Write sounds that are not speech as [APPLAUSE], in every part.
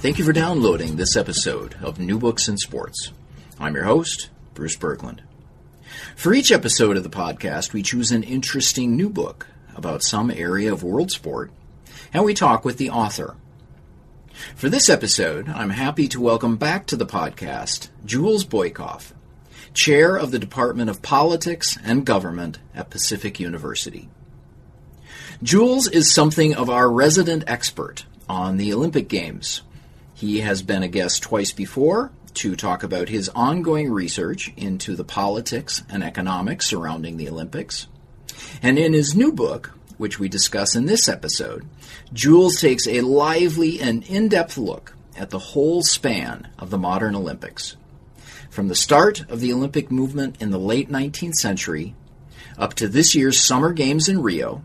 Thank you for downloading this episode of New Books in Sports. I'm your host, Bruce Berglund. For each episode of the podcast, we choose an interesting new book about some area of world sport, and we talk with the author. For this episode, I'm happy to welcome back to the podcast Jules Boykoff, Chair of the Department of Politics and Government at Pacific University. Jules is something of our resident expert on the Olympic Games he has been a guest twice before to talk about his ongoing research into the politics and economics surrounding the Olympics. And in his new book, which we discuss in this episode, Jules takes a lively and in depth look at the whole span of the modern Olympics. From the start of the Olympic movement in the late 19th century up to this year's Summer Games in Rio,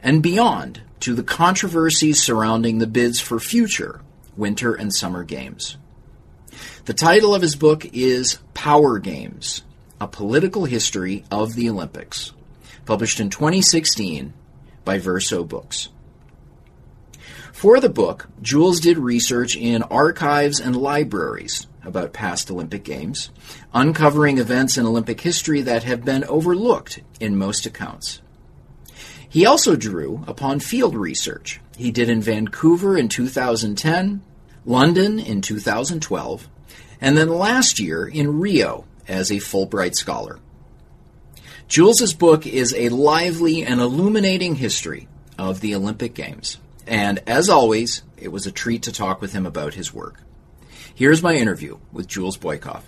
and beyond to the controversies surrounding the bids for future Winter and Summer Games. The title of his book is Power Games A Political History of the Olympics, published in 2016 by Verso Books. For the book, Jules did research in archives and libraries about past Olympic Games, uncovering events in Olympic history that have been overlooked in most accounts. He also drew upon field research he did in Vancouver in 2010, London in 2012, and then last year in Rio as a Fulbright Scholar. Jules's book is a lively and illuminating history of the Olympic Games, and as always, it was a treat to talk with him about his work. Here's my interview with Jules Boykoff.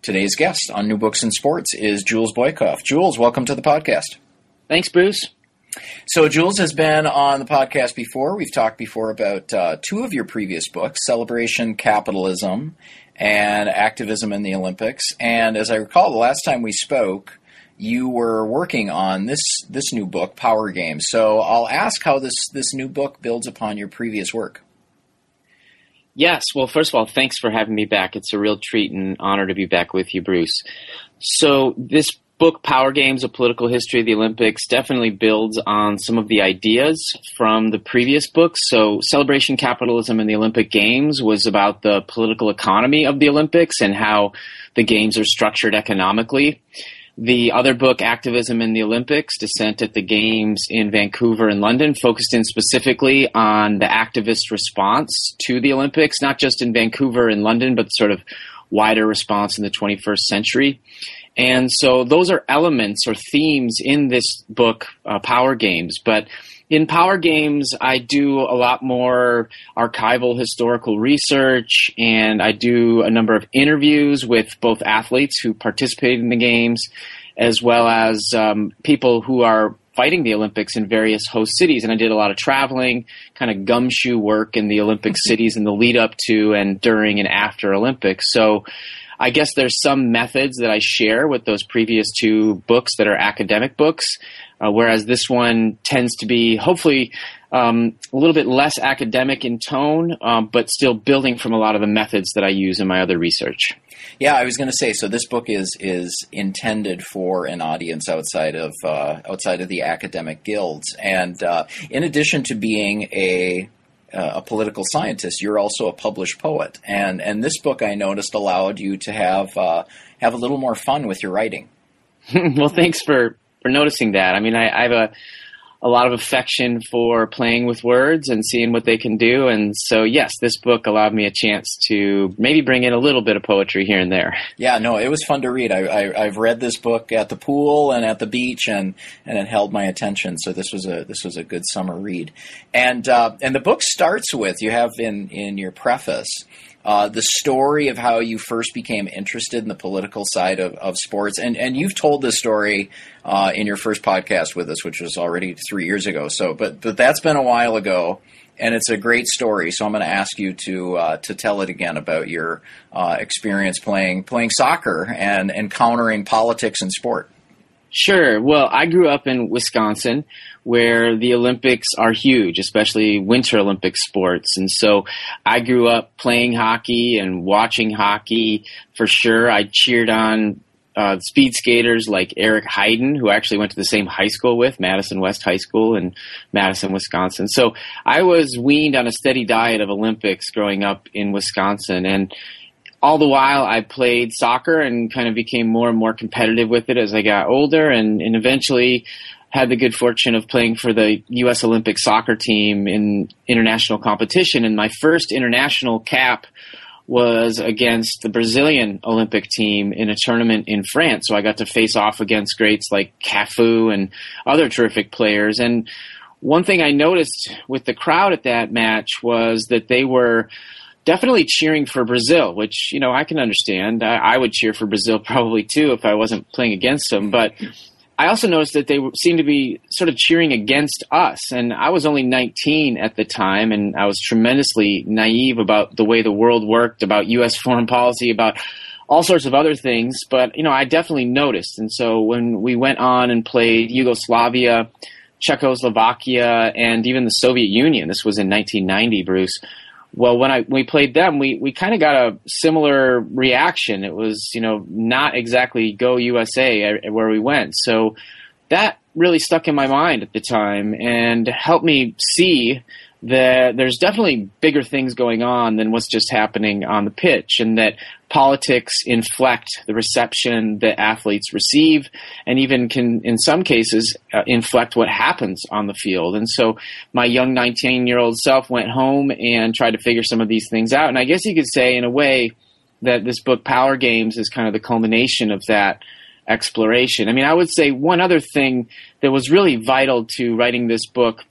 Today's guest on New Books in Sports is Jules Boykoff. Jules, welcome to the podcast. Thanks, Bruce. So, Jules has been on the podcast before. We've talked before about uh, two of your previous books Celebration Capitalism and Activism in the Olympics. And as I recall, the last time we spoke, you were working on this this new book, Power Games. So I'll ask how this this new book builds upon your previous work. Yes. Well, first of all, thanks for having me back. It's a real treat and honor to be back with you, Bruce. So this book Power Games, A Political History of the Olympics definitely builds on some of the ideas from the previous books. So Celebration Capitalism and the Olympic Games was about the political economy of the Olympics and how the games are structured economically. The other book, Activism in the Olympics, Dissent at the Games in Vancouver and London, focused in specifically on the activist response to the Olympics, not just in Vancouver and London, but sort of wider response in the 21st century. And so those are elements or themes in this book, uh, Power Games. But in Power Games, I do a lot more archival historical research and I do a number of interviews with both athletes who participated in the games as well as um, people who are fighting the Olympics in various host cities. And I did a lot of traveling, kind of gumshoe work in the Olympic cities in the lead up to and during and after Olympics. So I guess there's some methods that I share with those previous two books that are academic books, uh, whereas this one tends to be hopefully um, a little bit less academic in tone, um, but still building from a lot of the methods that I use in my other research. Yeah, I was going to say. So this book is is intended for an audience outside of uh, outside of the academic guilds, and uh, in addition to being a uh, a political scientist, you're also a published poet, and and this book I noticed allowed you to have uh, have a little more fun with your writing. [LAUGHS] well, thanks for for noticing that. I mean, I, I have a a lot of affection for playing with words and seeing what they can do. And so, yes, this book allowed me a chance to maybe bring in a little bit of poetry here and there. Yeah, no, it was fun to read. I, have read this book at the pool and at the beach, and, and it held my attention. So this was a this was a good summer read. And uh, and the book starts with you have in in your preface. Uh, the story of how you first became interested in the political side of, of sports. And, and you've told this story uh, in your first podcast with us, which was already three years ago. So, but, but that's been a while ago. And it's a great story, so I'm going to ask you to uh, to tell it again about your uh, experience playing playing soccer and encountering politics and sport. Sure. Well, I grew up in Wisconsin where the Olympics are huge, especially Winter Olympic sports. And so I grew up playing hockey and watching hockey for sure. I cheered on uh, speed skaters like Eric Heiden, who actually went to the same high school with, Madison West High School in Madison, Wisconsin. So I was weaned on a steady diet of Olympics growing up in Wisconsin. And all the while I played soccer and kind of became more and more competitive with it as I got older and, and eventually had the good fortune of playing for the U.S. Olympic soccer team in international competition. And my first international cap was against the Brazilian Olympic team in a tournament in France. So I got to face off against greats like Cafu and other terrific players. And one thing I noticed with the crowd at that match was that they were definitely cheering for Brazil, which you know I can understand. I, I, would cheer for Brazil [LAUGHS] probably too if I wasn't playing against them. But I also noticed that they seemed to be sort of cheering against us, and I was only 19 at the time, and I was tremendously naive about the way the world worked, about U.S. foreign policy, about all sorts of other things. But you know, I definitely noticed, and so when we went on and played Yugoslavia. Czechoslovakia and even the Soviet Union. This was in 1990, Bruce well, when I we played them, we we kind of got a similar reaction. It was you know not exactly go USA eh, eh, where we went, so that really stuck in my mind at the time and helped me see that there's definitely bigger things going on than what's just happening on the pitch, and that politics inflect the reception that athletes receive, and even can, in some cases, uh, inflect what happens on the field. And so, my young 19 year old self went home and tried to figure some of these things out. And I guess you could say, in a way, that this book, Power Games, is kind of the culmination of that exploration. I mean, I would say one other thing that was really vital to writing this book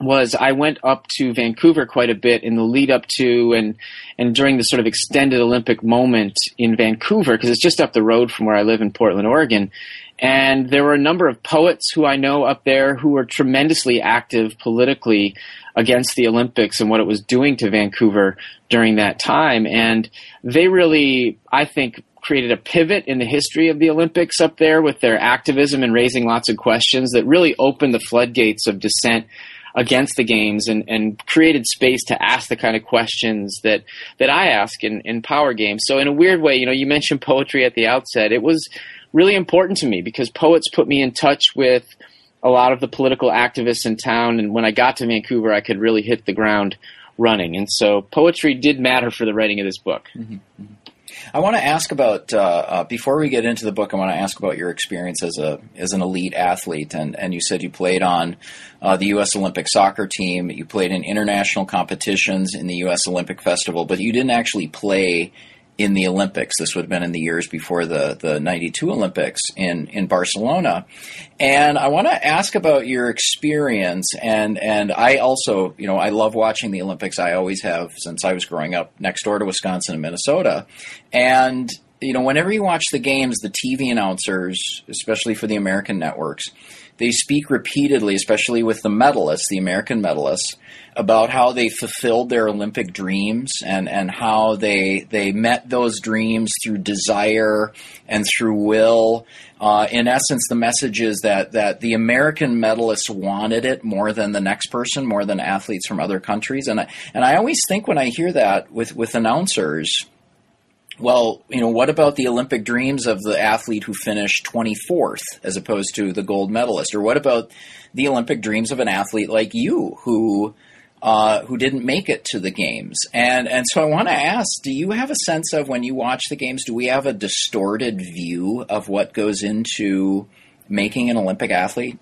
was I went up to Vancouver quite a bit in the lead up to and and during the sort of extended Olympic moment in Vancouver because it's just up the road from where I live in Portland, Oregon. And there were a number of poets who I know up there who were tremendously active politically against the Olympics and what it was doing to Vancouver during that time. And they really, I think, created a pivot in the history of the Olympics up there with their activism and raising lots of questions that really opened the floodgates of dissent against the games and, and created space to ask the kind of questions that, that I ask in, in power games. So in a weird way, you know, you mentioned poetry at the outset. It was really important to me because poets put me in touch with a lot of the political activists in town. And when I got to Vancouver, I could really hit the ground running. And so poetry did matter for the writing of this book. Mm-hmm. I want to ask about uh, uh, before we get into the book. I want to ask about your experience as a as an elite athlete, and and you said you played on uh, the U.S. Olympic soccer team. You played in international competitions in the U.S. Olympic Festival, but you didn't actually play in the Olympics. This would have been in the years before the, the 92 Olympics in, in Barcelona. And I want to ask about your experience. And, and I also, you know, I love watching the Olympics. I always have since I was growing up next door to Wisconsin and Minnesota. And, you know, whenever you watch the games, the TV announcers, especially for the American networks, they speak repeatedly, especially with the medalists, the American medalists, about how they fulfilled their Olympic dreams and, and how they they met those dreams through desire and through will. Uh, in essence, the message is that that the American medalists wanted it more than the next person, more than athletes from other countries. And I, and I always think when I hear that with with announcers well, you know, what about the Olympic dreams of the athlete who finished 24th as opposed to the gold medalist? Or what about the Olympic dreams of an athlete like you who uh, who didn't make it to the games? And and so I want to ask, do you have a sense of when you watch the games, do we have a distorted view of what goes into making an Olympic athlete?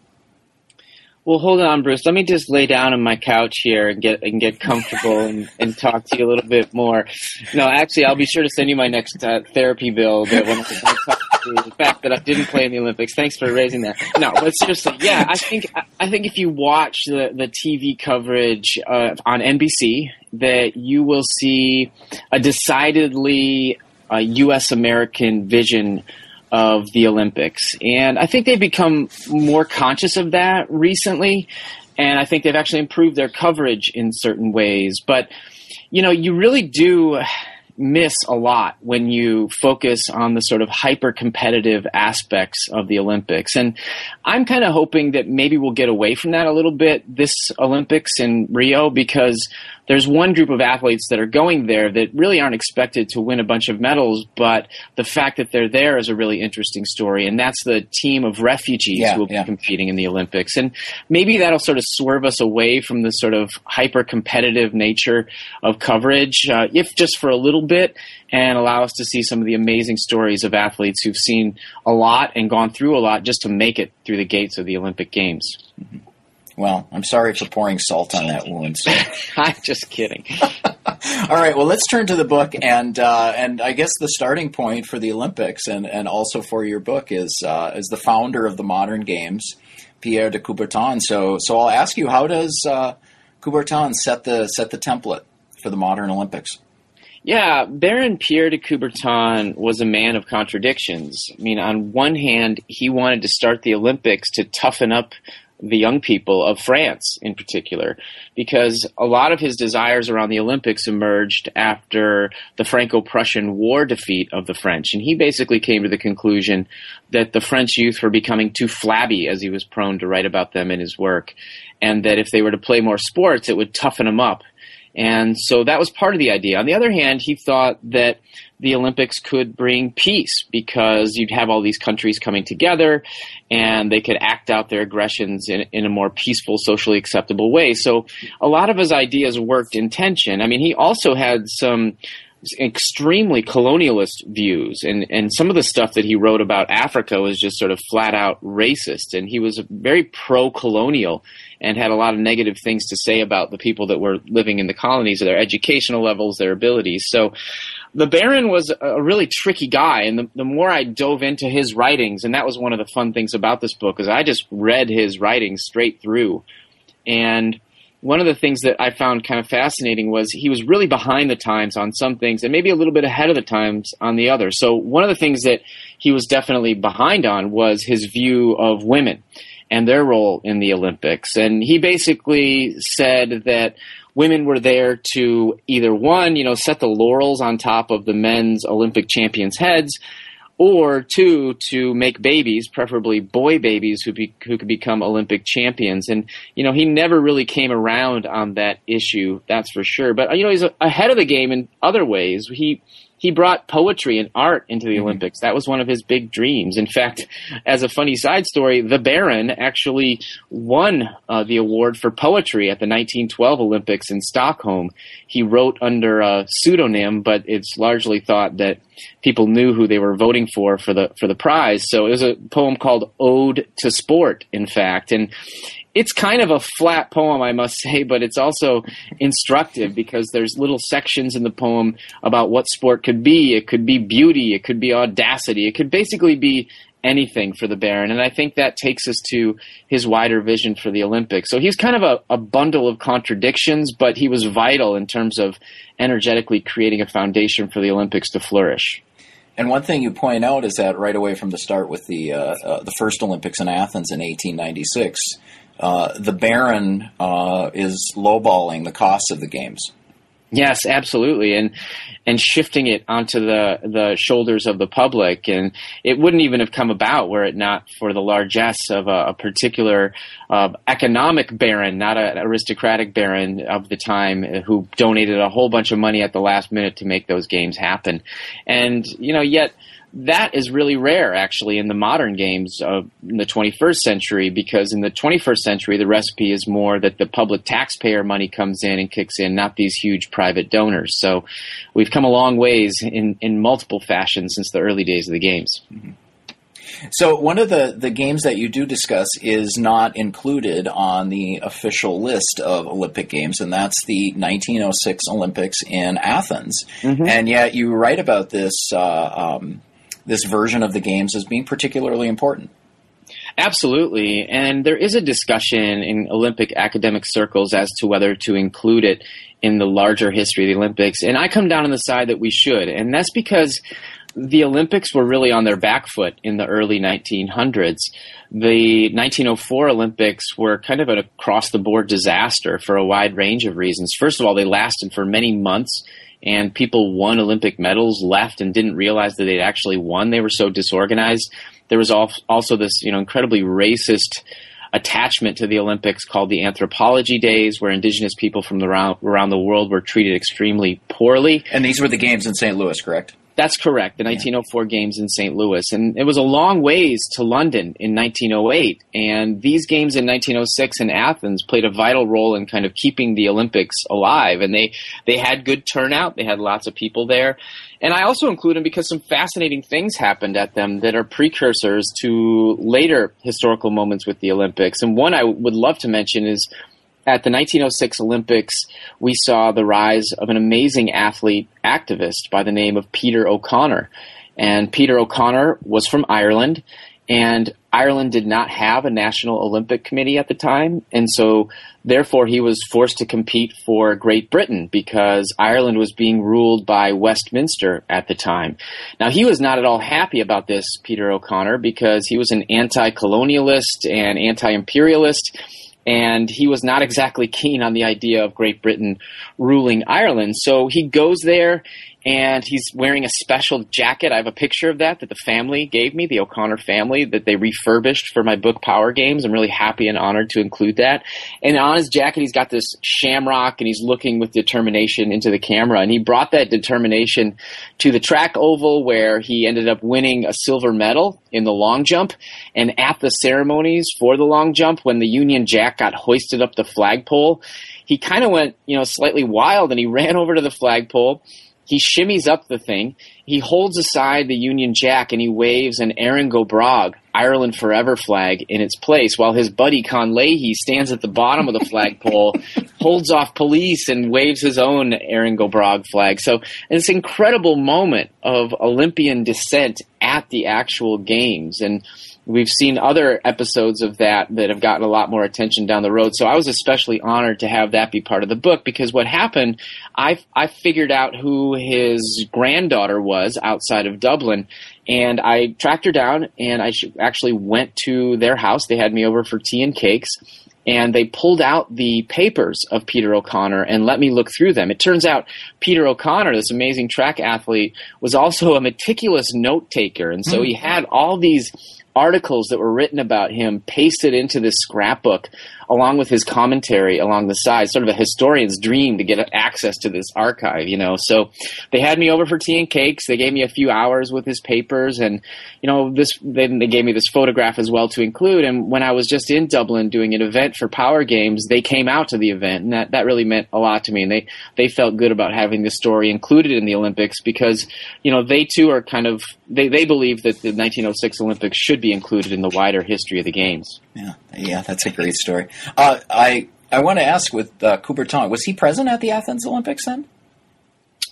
Well, hold on, Bruce. Let me just lay down on my couch here and get and get comfortable and, and talk to you a little bit more. No, actually, I'll be sure to send you my next uh, therapy bill when I talk to the fact that I didn't play in the Olympics. Thanks for raising that. No, but seriously, yeah, I think I think if you watch the the TV coverage uh, on NBC, that you will see a decidedly uh, U.S. American vision of the Olympics. And I think they've become more conscious of that recently. And I think they've actually improved their coverage in certain ways. But, you know, you really do miss a lot when you focus on the sort of hyper competitive aspects of the Olympics. And I'm kind of hoping that maybe we'll get away from that a little bit this Olympics in Rio because there's one group of athletes that are going there that really aren't expected to win a bunch of medals, but the fact that they're there is a really interesting story, and that's the team of refugees yeah, who will yeah. be competing in the Olympics. And maybe that'll sort of swerve us away from the sort of hyper competitive nature of coverage, uh, if just for a little bit, and allow us to see some of the amazing stories of athletes who've seen a lot and gone through a lot just to make it through the gates of the Olympic Games. Mm-hmm. Well, I'm sorry for pouring salt on that wound. So. [LAUGHS] I'm just kidding. [LAUGHS] All right, well, let's turn to the book, and uh, and I guess the starting point for the Olympics, and, and also for your book, is uh, is the founder of the modern games, Pierre de Coubertin. So so I'll ask you, how does uh, Coubertin set the set the template for the modern Olympics? Yeah, Baron Pierre de Coubertin was a man of contradictions. I mean, on one hand, he wanted to start the Olympics to toughen up the young people of France in particular, because a lot of his desires around the Olympics emerged after the Franco Prussian War defeat of the French. And he basically came to the conclusion that the French youth were becoming too flabby, as he was prone to write about them in his work, and that if they were to play more sports, it would toughen them up. And so that was part of the idea. On the other hand, he thought that the Olympics could bring peace because you'd have all these countries coming together and they could act out their aggressions in, in a more peaceful, socially acceptable way. So a lot of his ideas worked in tension. I mean, he also had some extremely colonialist views. And and some of the stuff that he wrote about Africa was just sort of flat out racist. And he was very pro colonial and had a lot of negative things to say about the people that were living in the colonies their educational levels their abilities. So the Baron was a really tricky guy, and the, the more I dove into his writings, and that was one of the fun things about this book, is I just read his writings straight through, and one of the things that I found kind of fascinating was he was really behind the times on some things and maybe a little bit ahead of the times on the other. So one of the things that he was definitely behind on was his view of women and their role in the Olympics. And he basically said that women were there to either one, you know, set the laurels on top of the men's Olympic champions' heads, or two to make babies, preferably boy babies who be, who could become Olympic champions. And you know, he never really came around on that issue, that's for sure. But you know, he's ahead of the game in other ways. He he brought poetry and art into the mm-hmm. Olympics. That was one of his big dreams. In fact, [LAUGHS] as a funny side story, the Baron actually won uh, the award for poetry at the 1912 Olympics in Stockholm. He wrote under a pseudonym, but it's largely thought that people knew who they were voting for for the for the prize. So it was a poem called "Ode to Sport," in fact, and it's kind of a flat poem, I must say, but it's also instructive because there's little sections in the poem about what sport could be. It could be beauty, it could be audacity, it could basically be anything for the Baron. And I think that takes us to his wider vision for the Olympics. So he's kind of a, a bundle of contradictions, but he was vital in terms of energetically creating a foundation for the Olympics to flourish. And one thing you point out is that right away from the start with the uh, uh, the first Olympics in Athens in 1896, uh, the Baron uh, is lowballing the costs of the games. Yes, absolutely, and and shifting it onto the the shoulders of the public, and it wouldn't even have come about were it not for the largesse of a, a particular uh, economic baron, not an aristocratic baron of the time, who donated a whole bunch of money at the last minute to make those games happen, and you know yet that is really rare actually in the modern games of the 21st century because in the 21st century the recipe is more that the public taxpayer money comes in and kicks in not these huge private donors so we've come a long ways in, in multiple fashions since the early days of the games mm-hmm. So one of the, the games that you do discuss is not included on the official list of Olympic Games, and that's the 1906 Olympics in Athens. Mm-hmm. And yet you write about this uh, um, this version of the games as being particularly important. Absolutely. And there is a discussion in Olympic academic circles as to whether to include it in the larger history of the Olympics. And I come down on the side that we should. And that's because the Olympics were really on their back foot in the early 1900s. The 1904 Olympics were kind of an across the board disaster for a wide range of reasons. First of all, they lasted for many months and people won Olympic medals, left and didn't realize that they'd actually won. They were so disorganized. There was also this, you know, incredibly racist attachment to the Olympics called the Anthropology Days, where indigenous people from around, around the world were treated extremely poorly. And these were the games in St. Louis, correct? That's correct. The 1904 games in St. Louis, and it was a long ways to London in 1908. And these games in 1906 in Athens played a vital role in kind of keeping the Olympics alive. And they they had good turnout. They had lots of people there. And I also include them because some fascinating things happened at them that are precursors to later historical moments with the Olympics. And one I would love to mention is at the 1906 Olympics, we saw the rise of an amazing athlete activist by the name of Peter O'Connor. And Peter O'Connor was from Ireland, and Ireland did not have a national Olympic committee at the time, and so therefore he was forced to compete for Great Britain because Ireland was being ruled by Westminster at the time. Now he was not at all happy about this, Peter O'Connor, because he was an anti-colonialist and anti-imperialist and he was not exactly [LAUGHS] keen on the idea of Great Britain ruling Ireland. So he goes there and he's wearing a special jacket. I have a picture of that that the family gave me, the O'Connor family, that they refurbished for my book Power Games. I'm really happy and honored to include that. And on his jacket, he's got this shamrock and he's looking with determination into the camera. And he brought that determination to the track oval where he ended up winning a silver medal in the long jump. And at the ceremonies for the long jump, when the Union Jack got hoisted up the flagpole, he kind of went, you know, slightly wild and he [LAUGHS] ran over to the flagpole he shimmies up the thing. He holds aside the Union Jack and he waves an Erin go bragh, Ireland Forever flag in its place, while his buddy Con Leahy stands at the bottom of the flagpole, [LAUGHS] holds off police, and waves his own Erin go bragh flag. So this incredible moment of Olympian dissent at the actual games. And we've seen other episodes of that that have gotten a lot more attention down the road. So I was especially honored to have that be part of the book because what happened, I I figured out who his granddaughter was outside of Dublin, and I tracked her down and I actually went to their house. They had me over for tea and cakes. And they pulled out the papers of Peter O'Connor and let me look through them. It turns out Peter O'Connor, this amazing track athlete, was also a meticulous note taker. And so mm. he had all these articles that were written about him pasted into this scrapbook along with his commentary along the side, sort of a historian's dream to get access to this archive, you know. So they had me over for tea and cakes. They gave me a few hours with his papers, and you know, this then they gave me this photograph as well to include. And when I was just in Dublin doing an event for Power Games, they came out to the event, and that that really meant a lot to me. And they they felt good about having this story included in the Olympics because you know they too are kind of they they believe that the 1906 Olympics should be included in the wider history of the games. Yeah, yeah, that's a great story. Uh, I I want to ask with uh, Coubertin, was he present at the Athens Olympics then?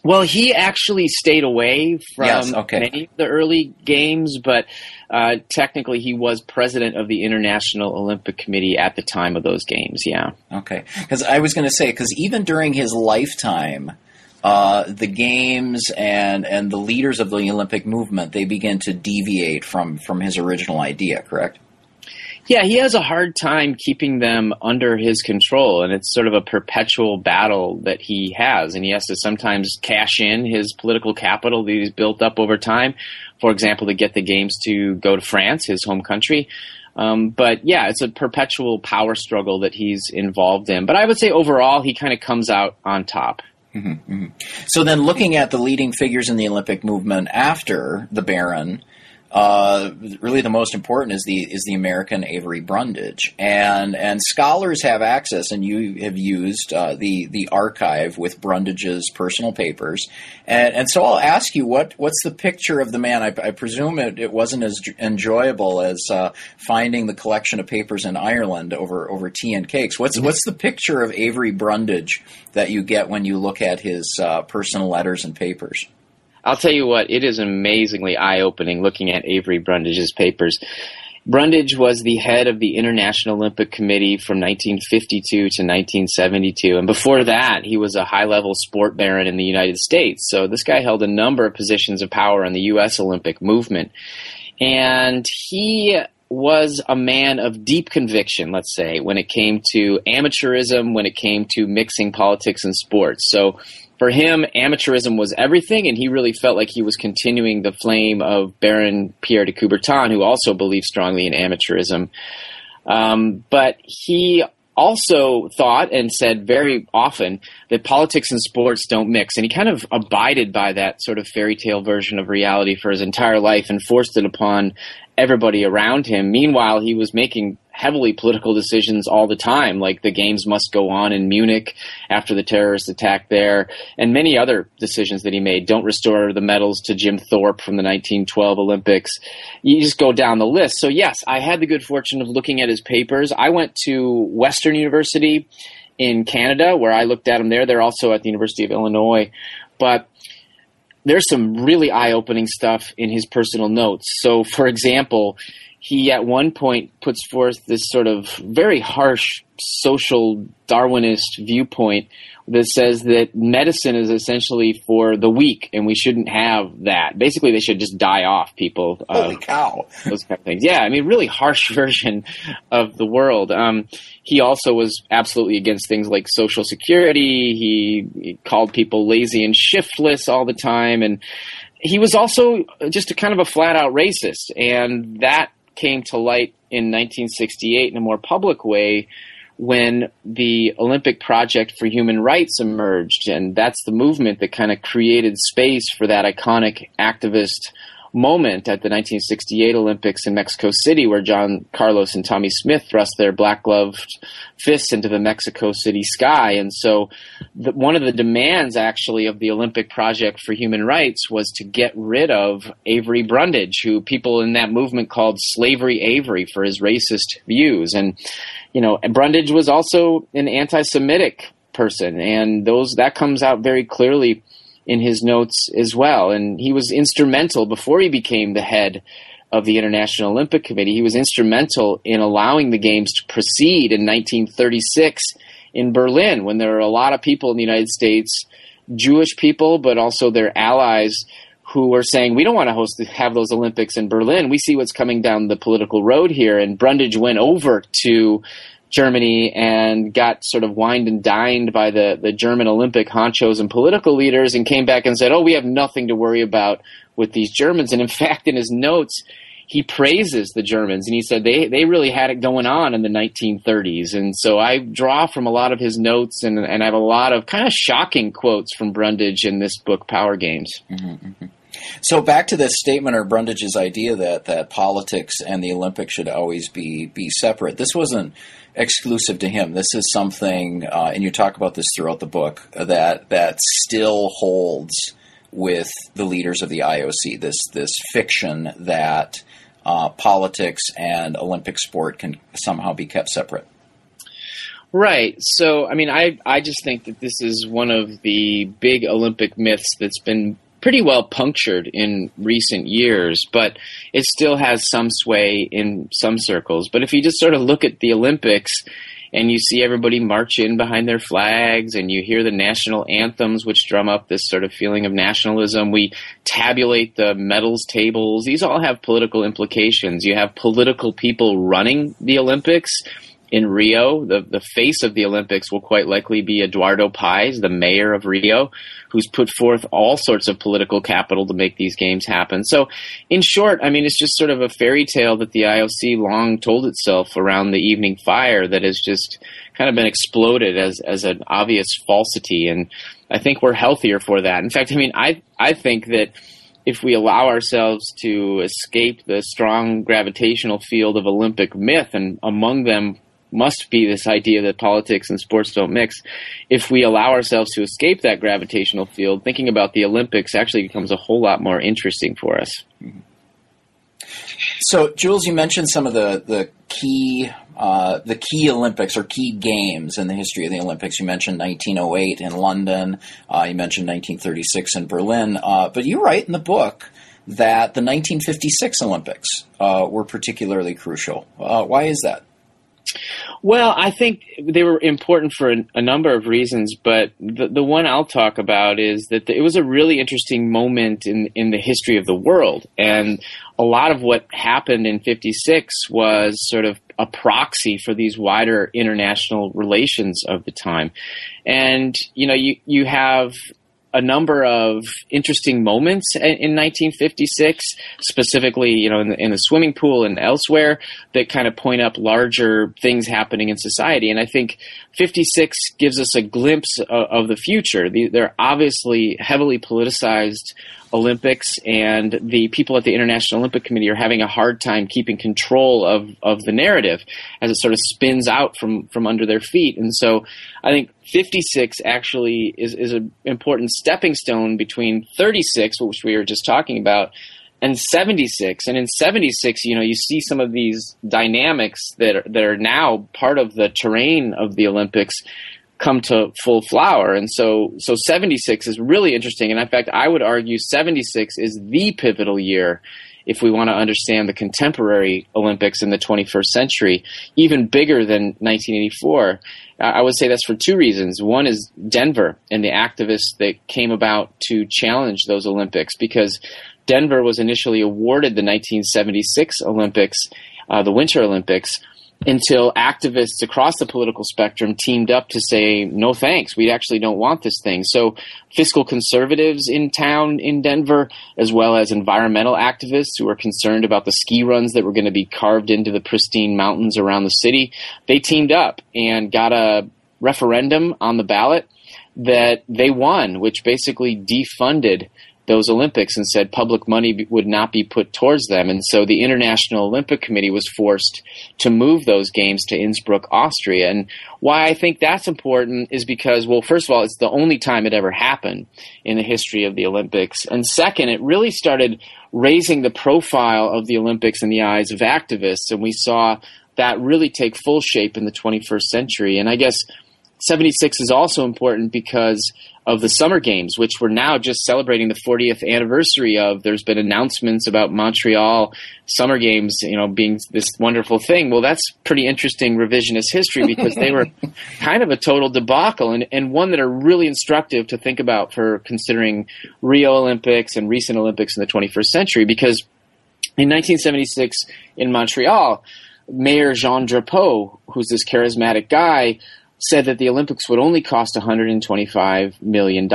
Well, he actually stayed away from yes, okay. many of the early games, but uh, technically he was president of the International Olympic Committee at the time of those games. Yeah. Okay, because I was going to say because even during his lifetime. Uh, the games and and the leaders of the Olympic movement they begin to deviate from from his original idea, correct? Yeah, he has a hard time keeping them under his control, and it's sort of a perpetual battle that he has. And he has to sometimes cash in his political capital that he's built up over time, for example, to get the games to go to France, his home country. Um, but yeah, it's a perpetual power struggle that he's involved in. But I would say overall, he kind of comes out on top. Mm-hmm, mm-hmm. So then, looking at the leading figures in the Olympic movement after the Baron, uh, really the most important is the is the American Avery Brundage, and and scholars have access, and you have used uh, the the archive with Brundage's personal papers, and and so I'll ask you what what's the picture of the man? I, I presume it, it wasn't as enjoyable as uh, finding the collection of papers in Ireland over over tea and cakes. What's what's the picture of Avery Brundage that you get when you look at his uh, personal letters and papers? I'll tell you what, it is amazingly eye opening looking at Avery Brundage's papers. Brundage was the head of the International Olympic Committee from 1952 to 1972. And before that, he was a high level sport baron in the United States. So this guy held a number of positions of power in the U.S. Olympic movement. And he was a man of deep conviction, let's say, when it came to amateurism, when it came to mixing politics and sports. So for him, amateurism was everything, and he really felt like he was continuing the flame of Baron Pierre de Coubertin, who also believed strongly in amateurism. Um, but he also thought and said very often that politics and sports don't mix. And he kind of abided by that sort of fairy tale version of reality for his entire life and forced it upon everybody around him. Meanwhile, he was making heavily political decisions all the time, like the games must go on in Munich after the terrorist attack there, and many other decisions that he made. Don't restore the medals to Jim Thorpe from the 1912 Olympics. You just go down the list. So, yes, I had the good fortune of looking at his papers. I went to Western University in Canada, where I looked at them there. They're also at the University of Illinois. But there's some really eye opening stuff in his personal notes. So, for example, he at one point puts forth this sort of very harsh social Darwinist viewpoint that says that medicine is essentially for the weak, and we shouldn't have that. Basically, they should just die off, people. Holy uh, cow! Those kind of things. Yeah, I mean, really harsh [LAUGHS] version of the world. Um, he also was absolutely against things like social security. He, he called people lazy and shiftless all the time, and he was also just a kind of a flat out racist, and that came to light in 1968 in a more public way when the Olympic Project for Human Rights emerged. And that's the movement that kind of created space for that iconic activist moment at the 1968 Olympics in Mexico City, where John Carlos and Tommie Smith thrust their black gloved fists into the Mexico City sky. And so, the, one of the demands actually of the Olympic Project for Human Rights was to get rid of Avery Brundage, who people in that movement called Slavery Avery for his racist views. And, you know, Brundage was also an anti Semitic person, and those that comes out very clearly in his notes as well. And he was instrumental before he became the head of the International Olympic Committee. He was instrumental in allowing the games to proceed in 1936 in Berlin when there were a lot of people in the United States, Jewish people, but also their allies who were saying, we don't want to host have those Olympics in Berlin. We see what's coming down the political road here. And Brundage went over to Germany and got sort of wined and dined by the, the German Olympic honchos and political leaders and came back and said, oh, we have nothing to worry about with these Germans. And in [LAUGHS] fact, in his notes, he praises the Germans and he said they, they really had it going on in the 1930s. And so I draw from a lot of his notes and, and I have a lot of kind of shocking quotes from Brundage in this book, Power Games. Mm-hmm, mm-hmm. So back to this statement or Brundage's idea that, that politics and the Olympics should always be be separate. This wasn't exclusive to him. This is something, uh, and you talk about this throughout the book, that that still holds with the leaders of the IOC. This this fiction that uh, politics and Olympic sport can somehow be kept separate. Right. So, I mean, I I just think that this is one of the big Olympic myths that's been pretty well punctured in recent years, but it still has some sway in some circles. But if you just sort of look at the Olympics and you see everybody march in behind their flags and you hear the national anthems, which drum up this sort of feeling of nationalism, we tabulate the medals tables. These all have political implications. You have political people running the Olympics in Rio. The the face of the Olympics will quite likely be Eduardo Paes, the mayor of Rio, who's put forth all sorts of political capital to make these games happen. So, in short, I mean, it's just sort of a fairy tale that the IOC long told itself around the evening fire that has just kind of been exploded as as an obvious falsity. And I think we're healthier for that. In fact, I mean, I I think that if we allow ourselves to escape the strong gravitational field of Olympic myth, and among them must be this idea that politics and sports don't mix. If we allow ourselves to escape that gravitational field, thinking about the Olympics actually becomes a whole lot more interesting for us. So, Jules, you mentioned some of the the key uh, the key Olympics or key games in the history of the Olympics. You mentioned 1908 in London. Uh, you mentioned 1936 in Berlin. Uh, but you write in the book that the 1956 Olympics uh, were particularly crucial. Uh, why is that? Well, I think they were important for a, a number of reasons, but the, the one I'll talk about is that the, it was a really interesting moment in, in the history of the world. And a lot of what happened in 56 was sort of a proxy for these wider international relations of the time. And, you know, you, you have a number of interesting moments in, in 1956, specifically, you know, in the, in the, swimming pool and elsewhere, that kind of point up larger things happening in society. And I think 56 gives us a glimpse of, of the future. The, they're obviously heavily politicized Olympics, and the people at the International Olympic Committee are having a hard time keeping control of, of the narrative as it sort of spins out from, from under their feet. And so I think 56 actually is, is an important stepping stone between 36, which we were just talking about, and 76. And in 76, you know, you see some of these dynamics that are, that are now part of the terrain of the Olympics come to full flower. And so, so 76 is really interesting. And in fact, I would argue 76 is the pivotal year if we want to understand the contemporary Olympics in the 21st century, even bigger than 1984. I would say that's for two reasons. One is Denver and the activists that came about to challenge those Olympics because Denver was initially awarded the 1976 Olympics, uh, the Winter Olympics, until activists across the political spectrum teamed up to say, no thanks, we actually don't want this thing. So fiscal conservatives in town in Denver, as well as environmental activists who were concerned about the ski runs that were going to be carved into the pristine mountains around the city, they teamed up and got a referendum on the ballot that they won, which basically defunded those Olympics and said public money would not be put towards them. And so the International Olympic Committee was forced to move those games to Innsbruck, Austria. And why I think that's important is because, well, first of all, it's the only time it ever happened in the history of the Olympics. And second, it really started raising the profile of the Olympics in the eyes of activists. And we saw that really take full shape in the 21st century. And I guess 76 is also important because of the Summer Games, which we're now just celebrating the 40th anniversary of. There's been announcements about Montreal Summer Games, you know, being this wonderful thing. Well, that's pretty interesting revisionist history because they were [LAUGHS] kind of a total debacle and, and one that are really instructive to think about for considering Rio Olympics and recent Olympics in the 21st century. Because in 1976 in Montreal, Mayor Jean Drapeau, who's this charismatic guy, said that the Olympics would only cost $125 million.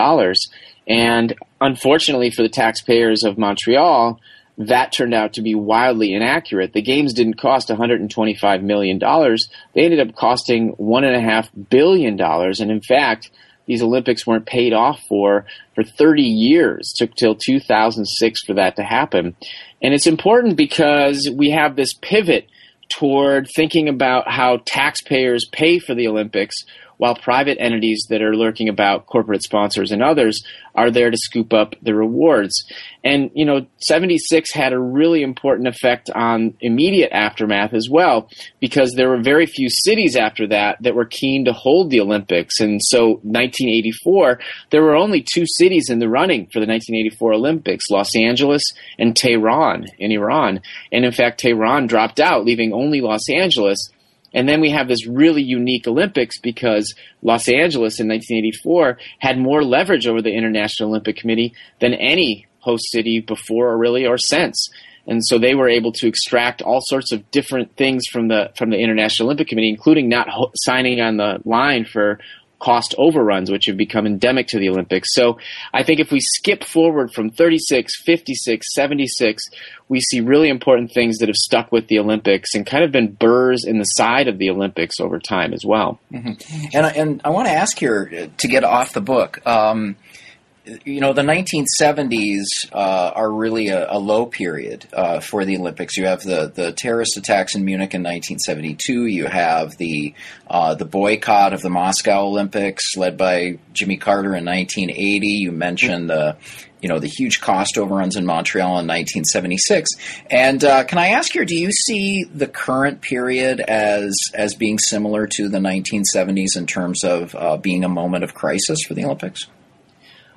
And unfortunately for the taxpayers of Montreal, that turned out to be wildly inaccurate. The games didn't cost $125 million. They ended up costing $1.5 billion. And in fact, these Olympics weren't paid off for for 30 years. It took till 2006 for that to happen. And it's important because we have this pivot toward thinking about how taxpayers pay for the Olympics while private entities that are lurking about corporate sponsors and others are there to scoop up the rewards. And, you know, 76 had a really important effect on immediate aftermath as well, because there were very few cities after that that were keen to hold the Olympics. And so 1984, there were only two cities in the running for the 1984 Olympics, Los Angeles and Tehran in Iran. And in fact, Tehran dropped out, leaving only Los Angeles. And then we have this really unique Olympics because Los Angeles in 1984 had more leverage over the International Olympic Committee than any host city before or really or since. And so they were able to extract all sorts of different things from the from the International Olympic Committee, including not ho- signing on the line for cost overruns, which have become endemic to the Olympics. So I think if we skip forward from 36, 56, 76, we see really important things that have stuck with the Olympics and kind of been burrs in the side of the Olympics over time as well. Mm-hmm. And, and I want to ask here to get off the book. Um, you know, the 1970s uh, are really a, a low period uh, for the Olympics. You have the, the terrorist attacks in Munich in 1972. You have the uh, the boycott of the Moscow Olympics led by Jimmy Carter in 1980. You mentioned the you know the huge cost overruns in Montreal in 1976. And uh, can I ask you, do you see the current period as as being similar to the 1970s in terms of uh, being a moment of crisis for the Olympics?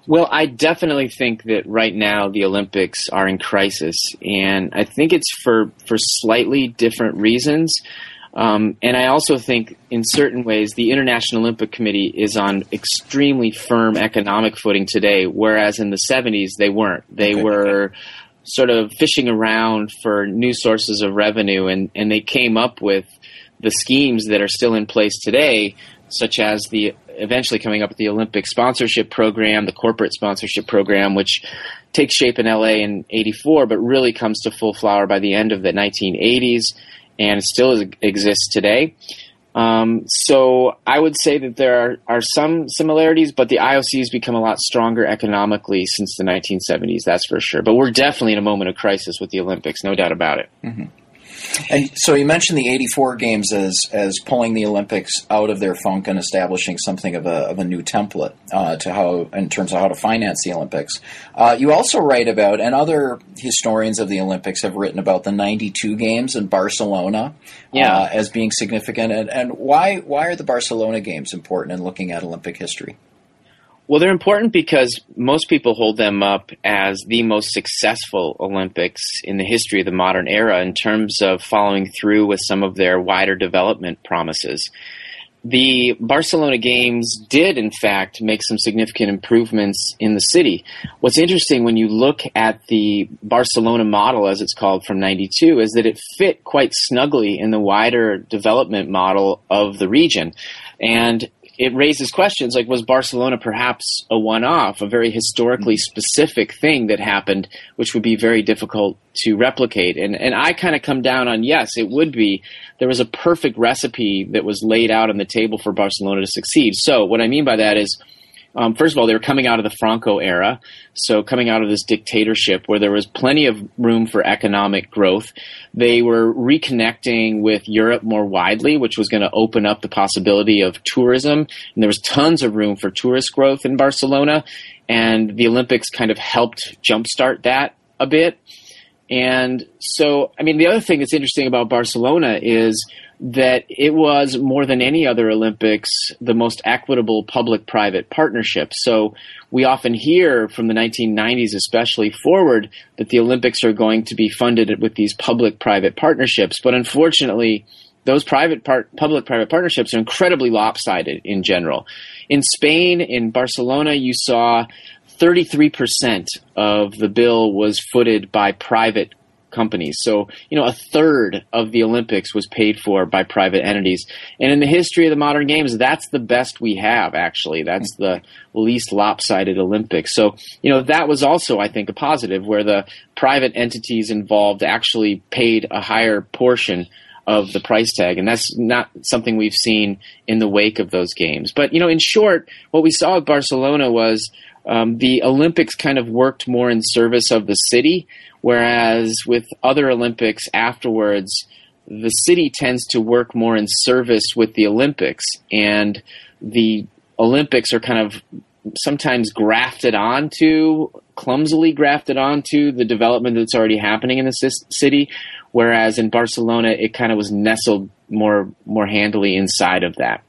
Well, I definitely think that right now the Olympics are in crisis, and I think it's for for slightly different reasons. Um, and I also think, in certain ways, the International Olympic Committee is on extremely firm economic footing today, whereas in the 70s they weren't. They okay. were sort of fishing around for new sources of revenue, and, and they came up with the schemes that are still in place today, such as the eventually coming up with the Olympic sponsorship program, the corporate sponsorship program, which takes shape in LA in 84, but really comes to full flower by the end of the 1980s and still exists today. Um, so I would say that there are, are some similarities, but the IOC has become a lot stronger economically since the 1970s, that's for sure. But we're definitely in a moment of crisis with the Olympics, no doubt about it. Mm-hmm. And so you mentioned the '84 games as as pulling the Olympics out of their funk and establishing something of a of a new template uh, to how in terms of how to finance the Olympics. Uh, you also write about, and other historians of the Olympics have written about the '92 games in Barcelona yeah. uh, as being significant. And, and why why are the Barcelona games important in looking at Olympic history? Well, they're important because most people hold them up as the most successful Olympics in the history of the modern era in terms of following through with some of their wider development promises. The Barcelona Games did, in fact, make some significant improvements in the city. What's interesting when you look at the Barcelona model, as it's called from 92, is that it fit quite snugly in the wider development model of the region. And it raises questions like was Barcelona perhaps a one off, a very historically mm-hmm. specific thing that happened, which would be very difficult to replicate? And and I kind of come down on yes, it would be. There was a perfect recipe that was laid out on the table for Barcelona to succeed. So what I mean by that is um, first of all, they were coming out of the Franco era, so coming out of this dictatorship where there was plenty of room for economic growth. They were reconnecting with Europe more widely, which was going to open up the possibility of tourism. And there was tons of room for tourist growth in Barcelona, and the Olympics kind of helped jumpstart that a bit. And so, I mean, the other thing that's interesting about Barcelona is that it was more than any other Olympics the most equitable public private partnership. So we often hear from the 1990s, especially forward, that the Olympics are going to be funded with these public private partnerships. But unfortunately, those private part, public private partnerships are incredibly lopsided in general. In Spain, in Barcelona, you saw 33% of the bill was footed by private companies. So, you know, a third of the Olympics was paid for by private entities. And in the history of the modern games, that's the best we have, actually. That's the least lopsided Olympics. So, you know, that was also, I think, a positive where the private entities involved actually paid a higher portion of the price tag. And that's not something we've seen in the wake of those games. But, you know, in short, what we saw at Barcelona was um, the Olympics kind of worked more in service of the city, whereas with other Olympics afterwards, the city tends to work more in service with the Olympics, and the Olympics are kind of sometimes grafted onto, clumsily grafted onto the development that's already happening in the city, whereas in Barcelona it kind of was nestled more more handily inside of that.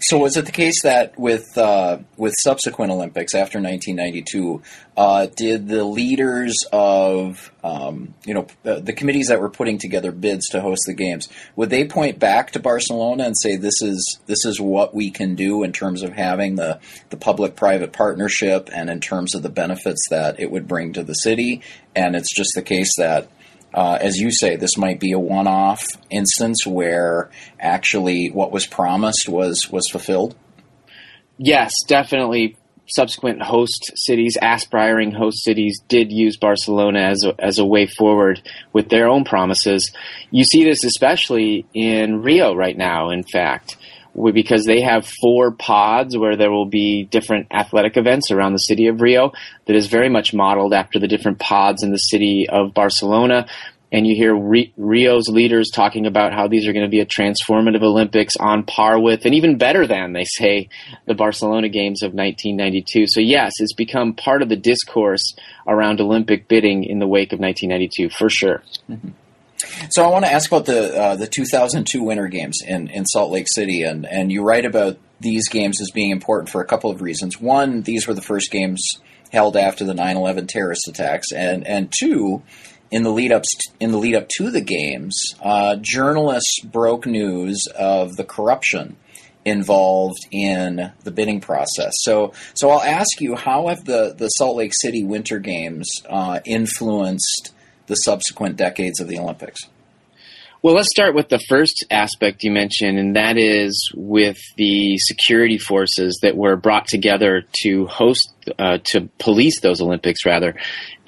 So was it the case that with uh, with subsequent Olympics after 1992, uh, did the leaders of um, you know uh, the committees that were putting together bids to host the games would they point back to Barcelona and say this is this is what we can do in terms of having the the public private partnership and in terms of the benefits that it would bring to the city, and it's just the case that uh, as you say, this might be a one-off instance where actually what was promised was was fulfilled. Yes, definitely. Subsequent host cities, aspiring host cities, did use Barcelona as a, as a way forward with their own promises. You see this especially in Rio right now. In fact, because they have four pods where there will be different athletic events around the city of Rio that is very much modeled after the different pods in the city of Barcelona. And you hear Rio's leaders talking about how these are going to be a transformative Olympics on par with, and even better than, they say, the Barcelona Games of 1992. So, yes, it's become part of the discourse around Olympic bidding in the wake of 1992, for sure. Mm-hmm. So I want to ask about the uh, the 2002 Winter Games in, in Salt Lake City, and and you write about these games as being important for a couple of reasons. One, these were the first games held after the 9/11 terrorist attacks, and and two, in the lead ups in the lead up to the games, uh, journalists broke news of the corruption involved in the bidding process. So, so I'll ask you, how have the the Salt Lake City Winter Games uh, influenced the subsequent decades of the Olympics? Well, let's start with the first aspect you mentioned, and that is with the security forces that were brought together to host, uh, to police those Olympics, rather.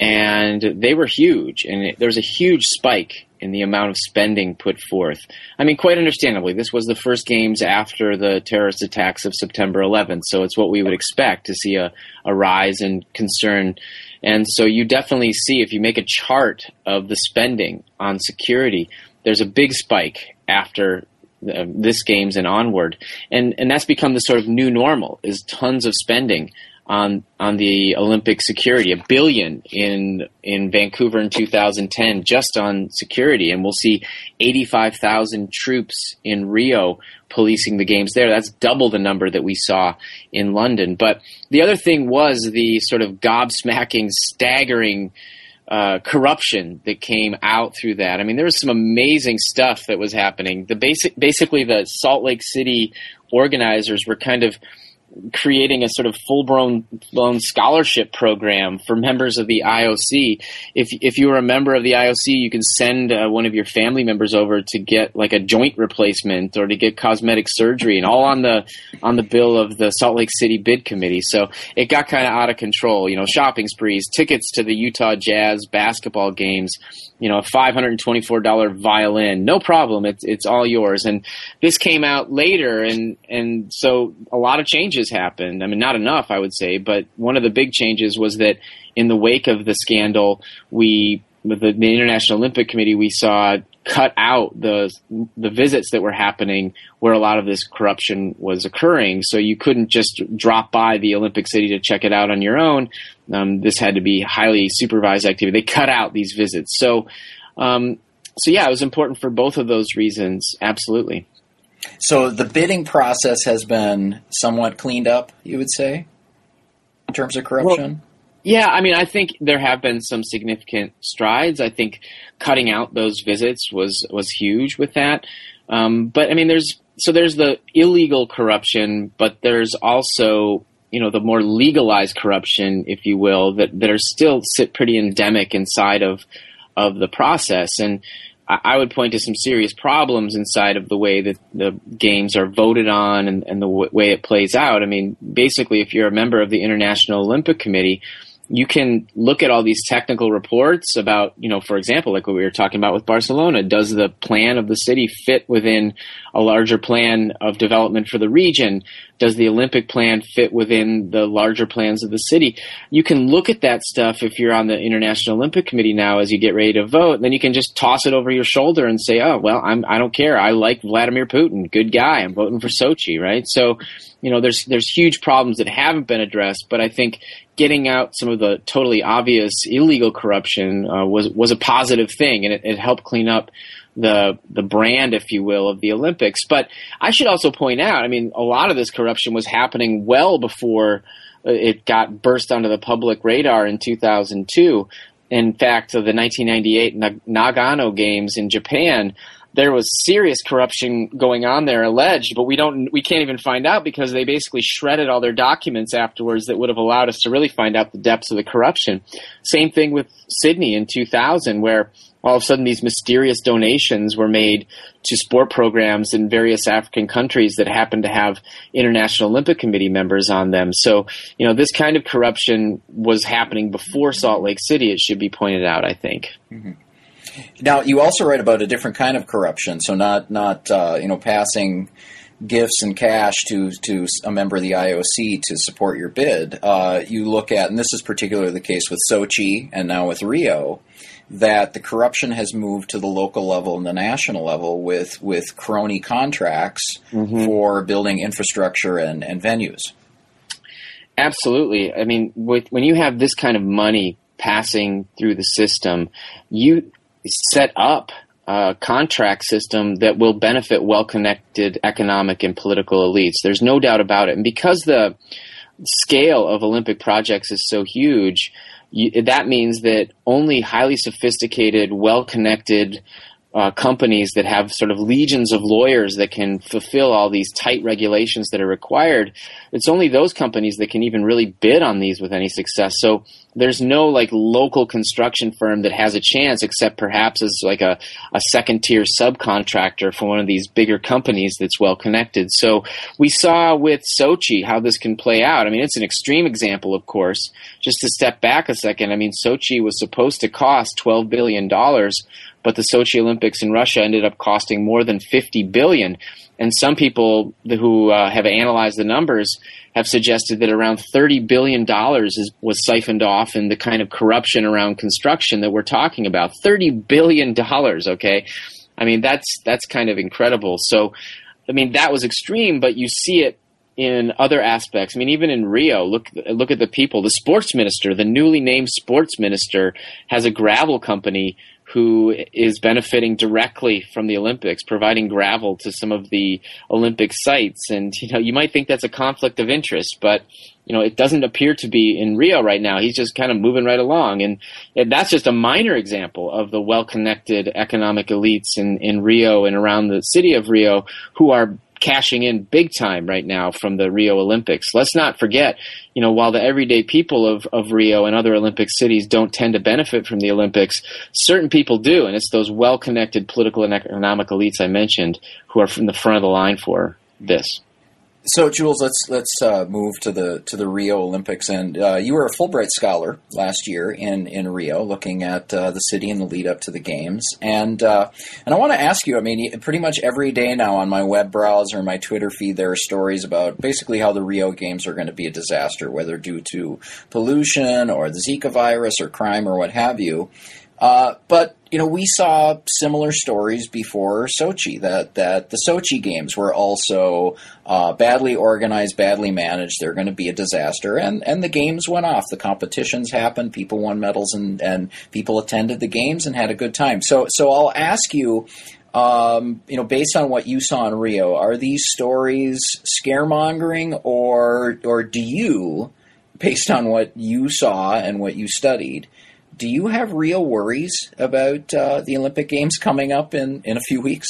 And they were huge, and it, there was a huge spike in the amount of spending put forth. I mean, quite understandably, this was the first games after the terrorist attacks of September 11th, so it's what we would expect to see a, a rise in concern and so you definitely see if you make a chart of the spending on security, there's a big spike after uh, this games and onward, and and that's become the sort of new normal is tons of spending on on the Olympic security, a billion in in Vancouver in 2010 just on security, and we'll see 85,000 troops in Rio policing the games there. That's double the number that we saw in London. But the other thing was the sort of gobsmacking, staggering. Uh, corruption that came out through that. I mean, there was some amazing stuff that was happening. The basic, basically, the Salt Lake City organizers were kind of creating a sort of full blown scholarship program for members of the IOC. If if you are a member of the IOC, you can send uh, one of your family members over to get like a joint replacement or to get cosmetic surgery, and all on the on the bill of the Salt Lake City bid committee. So it got kind of out of control. You know, shopping sprees, tickets to the Utah Jazz basketball games you know, a $524 violin, no problem. It's, it's all yours. And this came out later. And, and so a lot of changes happened. I mean, not enough, I would say, but one of the big changes was that in the wake of the scandal, we, the, the International Olympic Committee, we saw cut out the the visits that were happening where a lot of this corruption was occurring. So you couldn't just drop by the Olympic City to check it out on your own. Um, this had to be highly supervised activity. They cut out these visits. So, um, so yeah, it was important for both of those reasons. Absolutely. So the bidding process has been somewhat cleaned up, you would say, in terms of corruption. Well, yeah, I mean, I think there have been some significant strides. I think cutting out those visits was was huge with that. Um, but I mean, there's so there's the illegal corruption, but there's also you know the more legalized corruption, if you will, that that are still sit pretty endemic inside of of the process. And I would point to some serious problems inside of the way that the games are voted on and, and the w- way it plays out. I mean, basically, if you're a member of the International Olympic Committee, you can look at all these technical reports about, you know, for example, like what we were talking about with Barcelona. Does the plan of the city fit within a larger plan of development for the region? Does the Olympic plan fit within the larger plans of the city? You can look at that stuff if you're on the International Olympic Committee now as you get ready to vote. Then you can just toss it over your shoulder and say, oh, well, I'm, I don't care. I like Vladimir Putin. Good guy. I'm voting for Sochi, right? So, you know, there's, there's huge problems that haven't been addressed, but I think getting out some of the totally obvious illegal corruption uh, was was a positive thing, and it, it, helped clean up the the brand, if you will, of the Olympics. But I should also point out, I mean, a lot of this corruption was happening well before uh, it got burst onto the public radar in 2002. In fact, the 1998 Nagano Games in Japan there was serious corruption going on there alleged, but we don't we can't even find out because they basically shredded all their documents afterwards that would have allowed us to really find out the depths of the corruption. Same thing with Sydney in 2000 where all of a sudden these mysterious donations were made to sport programs in various African countries that happened to have International Olympic Committee members on them. So, you know, this kind of corruption was happening before Salt Lake City, it should be pointed out, I think. Mm-hmm. Now, you also write about a different kind of corruption. So, not not uh, you know passing gifts and cash to to a member of the IOC to support your bid. Uh, you look at, and this is particularly the case with Sochi and now with Rio, that the corruption has moved to the local level and the national level with with crony contracts mm-hmm. for building infrastructure and, and venues. Absolutely. I mean, with, when you have this kind of money passing through the system, you set up a contract system that will benefit well connected economic and political elites. There's no doubt about it. And because the scale of Olympic projects is so huge, you, that means that only highly sophisticated, well connected, uh, companies that have sort of legions of lawyers that can fulfill all these tight regulations that are required, it's only those companies that can even really bid on these with any success. So there's no like local construction firm that has a chance except perhaps as like a, a second tier subcontractor for one of these bigger companies that's well connected. So we saw with Sochi how this can play out. I mean, it's an extreme example, of course. Just to step back a second, I mean, Sochi was supposed to cost $12 billion but the Sochi Olympics in Russia ended up costing more than 50 billion. And some people who uh, have analyzed the numbers have suggested that around 30 billion dollars was siphoned off in the kind of corruption around construction that we're talking about. 30 billion dollars, okay? I mean, that's that's kind of incredible. So, I mean, that was extreme, but you see it in other aspects. I mean, even in Rio, look look at the people. The sports minister, the newly named sports minister, has a gravel company who is benefiting directly from the Olympics, providing gravel to some of the Olympic sites. And, you know, you might think that's a conflict of interest, but, you know, it doesn't appear to be in Rio right now. He's just kind of moving right along. And that's just a minor example of the well connected economic elites in, in Rio and around the city of Rio who are cashing in big time right now from the Rio Olympics. Let's not forget, you know, while the everyday people of, of Rio and other Olympic cities don't tend to benefit from the Olympics, certain people do, and it's those well connected political and economic elites I mentioned who are from the front of the line for this. So, Jules, let's let's uh, move to the to the Rio Olympics, and uh, you were a Fulbright scholar last year in, in Rio, looking at uh, the city in the lead up to the games, and uh, and I want to ask you. I mean, pretty much every day now on my web browser, my Twitter feed, there are stories about basically how the Rio Games are going to be a disaster, whether due to pollution or the Zika virus or crime or what have you. Uh, but you know, we saw similar stories before Sochi that that the Sochi games were also uh, badly organized, badly managed. They're going to be a disaster, and and the games went off. The competitions happened. People won medals, and and people attended the games and had a good time. So so I'll ask you. Um, you know, based on what you saw in Rio, are these stories scaremongering, or or do you, based on what you saw and what you studied, do you have real worries about uh, the Olympic Games coming up in, in a few weeks?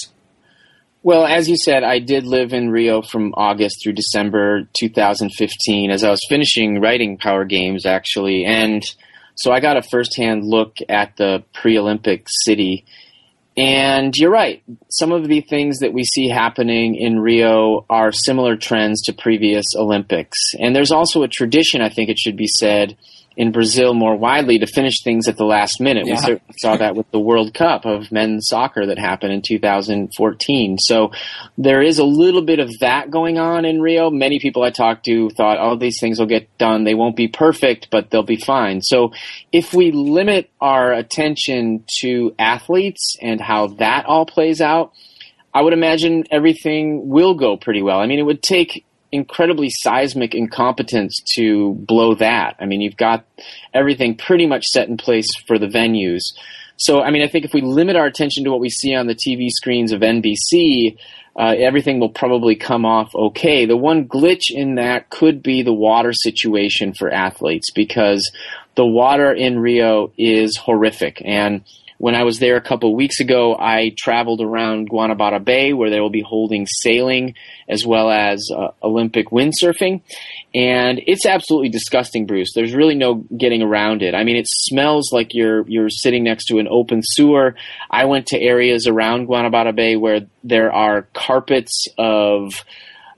Well, as you said, I did live in Rio from August through December 2015 as I was finishing writing Power Games, actually. And so I got a firsthand look at the pre Olympic city. And you're right. Some of the things that we see happening in Rio are similar trends to previous Olympics. And there's also a tradition, I think it should be said, in Brazil more widely to finish things at the last minute. Yeah. We certainly saw that with the World Cup of men's soccer that happened in 2014. So there is a little bit of that going on in Rio. Many people I talked to thought, oh, these things will get done. They won't be perfect, but they'll be fine. So if we limit our attention to athletes and how that all plays out, I would imagine everything will go pretty well. I mean, it would take incredibly seismic incompetence to blow that. I mean, you've got everything pretty much set in place for the venues. So, I mean, I think if we limit our attention to what we see on the TV screens of NBC, uh, everything will probably come off okay. The one glitch in that could be the water situation for athletes because the water in Rio is horrific. And when I was there a couple weeks ago, I traveled around Guanabara Bay where they will be holding sailing as well as uh, Olympic windsurfing. And it's absolutely disgusting, Bruce. There's really no getting around it. I mean, it smells like you're, you're sitting next to an open sewer. I went to areas around Guanabara Bay where there are carpets of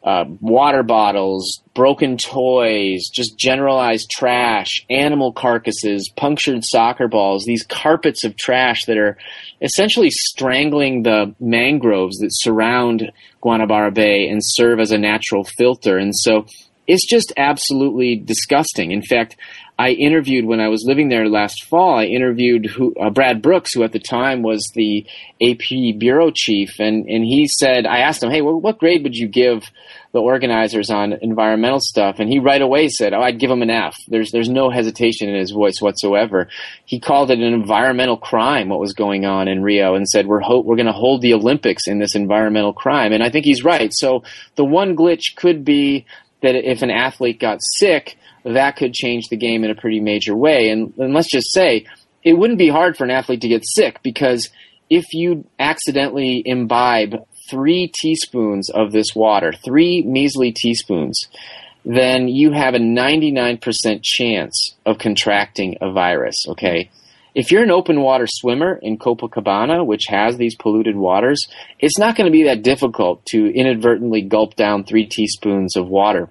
uh, water bottles, broken toys, just generalized trash, animal carcasses, punctured soccer balls, these carpets of trash that are essentially strangling the mangroves that surround Guanabara Bay and serve as a natural filter. And so it's just absolutely disgusting. In fact, I interviewed when I was living there last fall. I interviewed who, uh, Brad Brooks, who at the time was the AP bureau chief, and and he said, I asked him, hey, well, what grade would you give the organizers on environmental stuff? And he right away said, oh, I'd give him an F. There's there's no hesitation in his voice whatsoever. He called it an environmental crime what was going on in Rio, and said we're ho- we're going to hold the Olympics in this environmental crime. And I think he's right. So the one glitch could be that if an athlete got sick that could change the game in a pretty major way. And, and let's just say it wouldn't be hard for an athlete to get sick because if you accidentally imbibe three teaspoons of this water, three measly teaspoons, then you have a 99% chance of contracting a virus, okay? If you're an open water swimmer in Copacabana, which has these polluted waters, it's not going to be that difficult to inadvertently gulp down three teaspoons of water.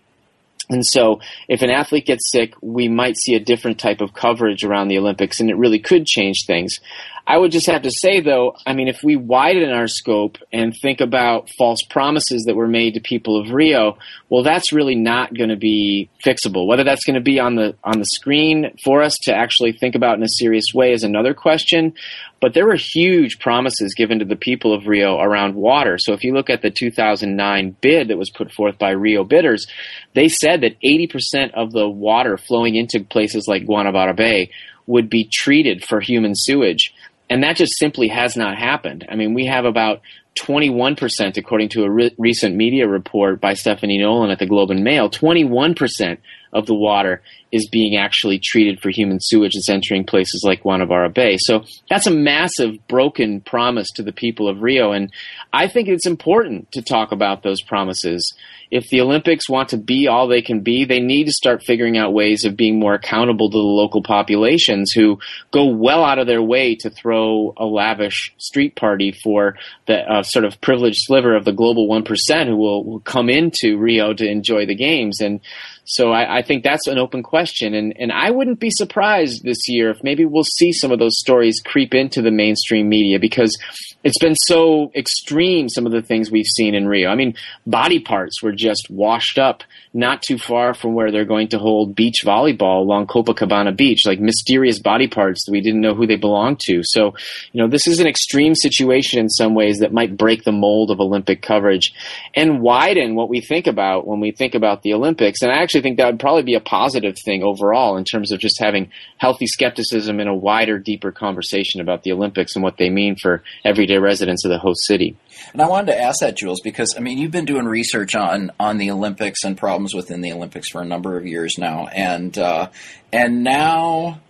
And so, if an athlete gets sick, we might see a different type of coverage around the Olympics, and it really could change things. I would just have to say, though, I mean, if we widen our scope and think about false promises that were made to people of Rio, well, that's really not going to be fixable. Whether that's going to be on the on the screen for us to actually think about in a serious way is another question. But there were huge promises given to the people of Rio around water. So if you look at the 2009 bid that was put forth by Rio bidders, they said that 80% of the water flowing into places like Guanabara Bay would be treated for human sewage. And that just simply has not happened. I mean, we have about 21%, according to a re- recent media report by Stephanie Nolen at the Globe and Mail, 21% of the water is being actually treated for human sewage that's entering places like Guanabara Bay. So that's a massive broken promise to the people of Rio. And I think it's important to talk about those promises. If the Olympics want to be all they can be, they need to start figuring out ways of being more accountable to the local populations who go well out of their way to throw a lavish street party for the uh, sort of privileged sliver of the global 1% who will, will come into Rio to enjoy the games. And so I, I, think that's an open question, and and I wouldn't be surprised this year if maybe we'll see some of those stories creep into the mainstream media because it's been so extreme. Some of the things we've seen in Rio. I mean, body parts were just washed up not too far from where they're going to hold beach volleyball along Copacabana Beach, like mysterious body parts that we didn't know who they belonged to. So, you know, this is an extreme situation in some ways that might break the mold of Olympic coverage and widen what we think about when we think about the Olympics. And I actually think that would probably be a positive thing overall in terms of just having healthy skepticism and a wider, deeper conversation about the Olympics and what they mean for everyday residents of the host city. And I wanted to ask that, Jules, because I mean, you've been doing research on on the Olympics and problems within the Olympics for a number of years now, and uh, and now,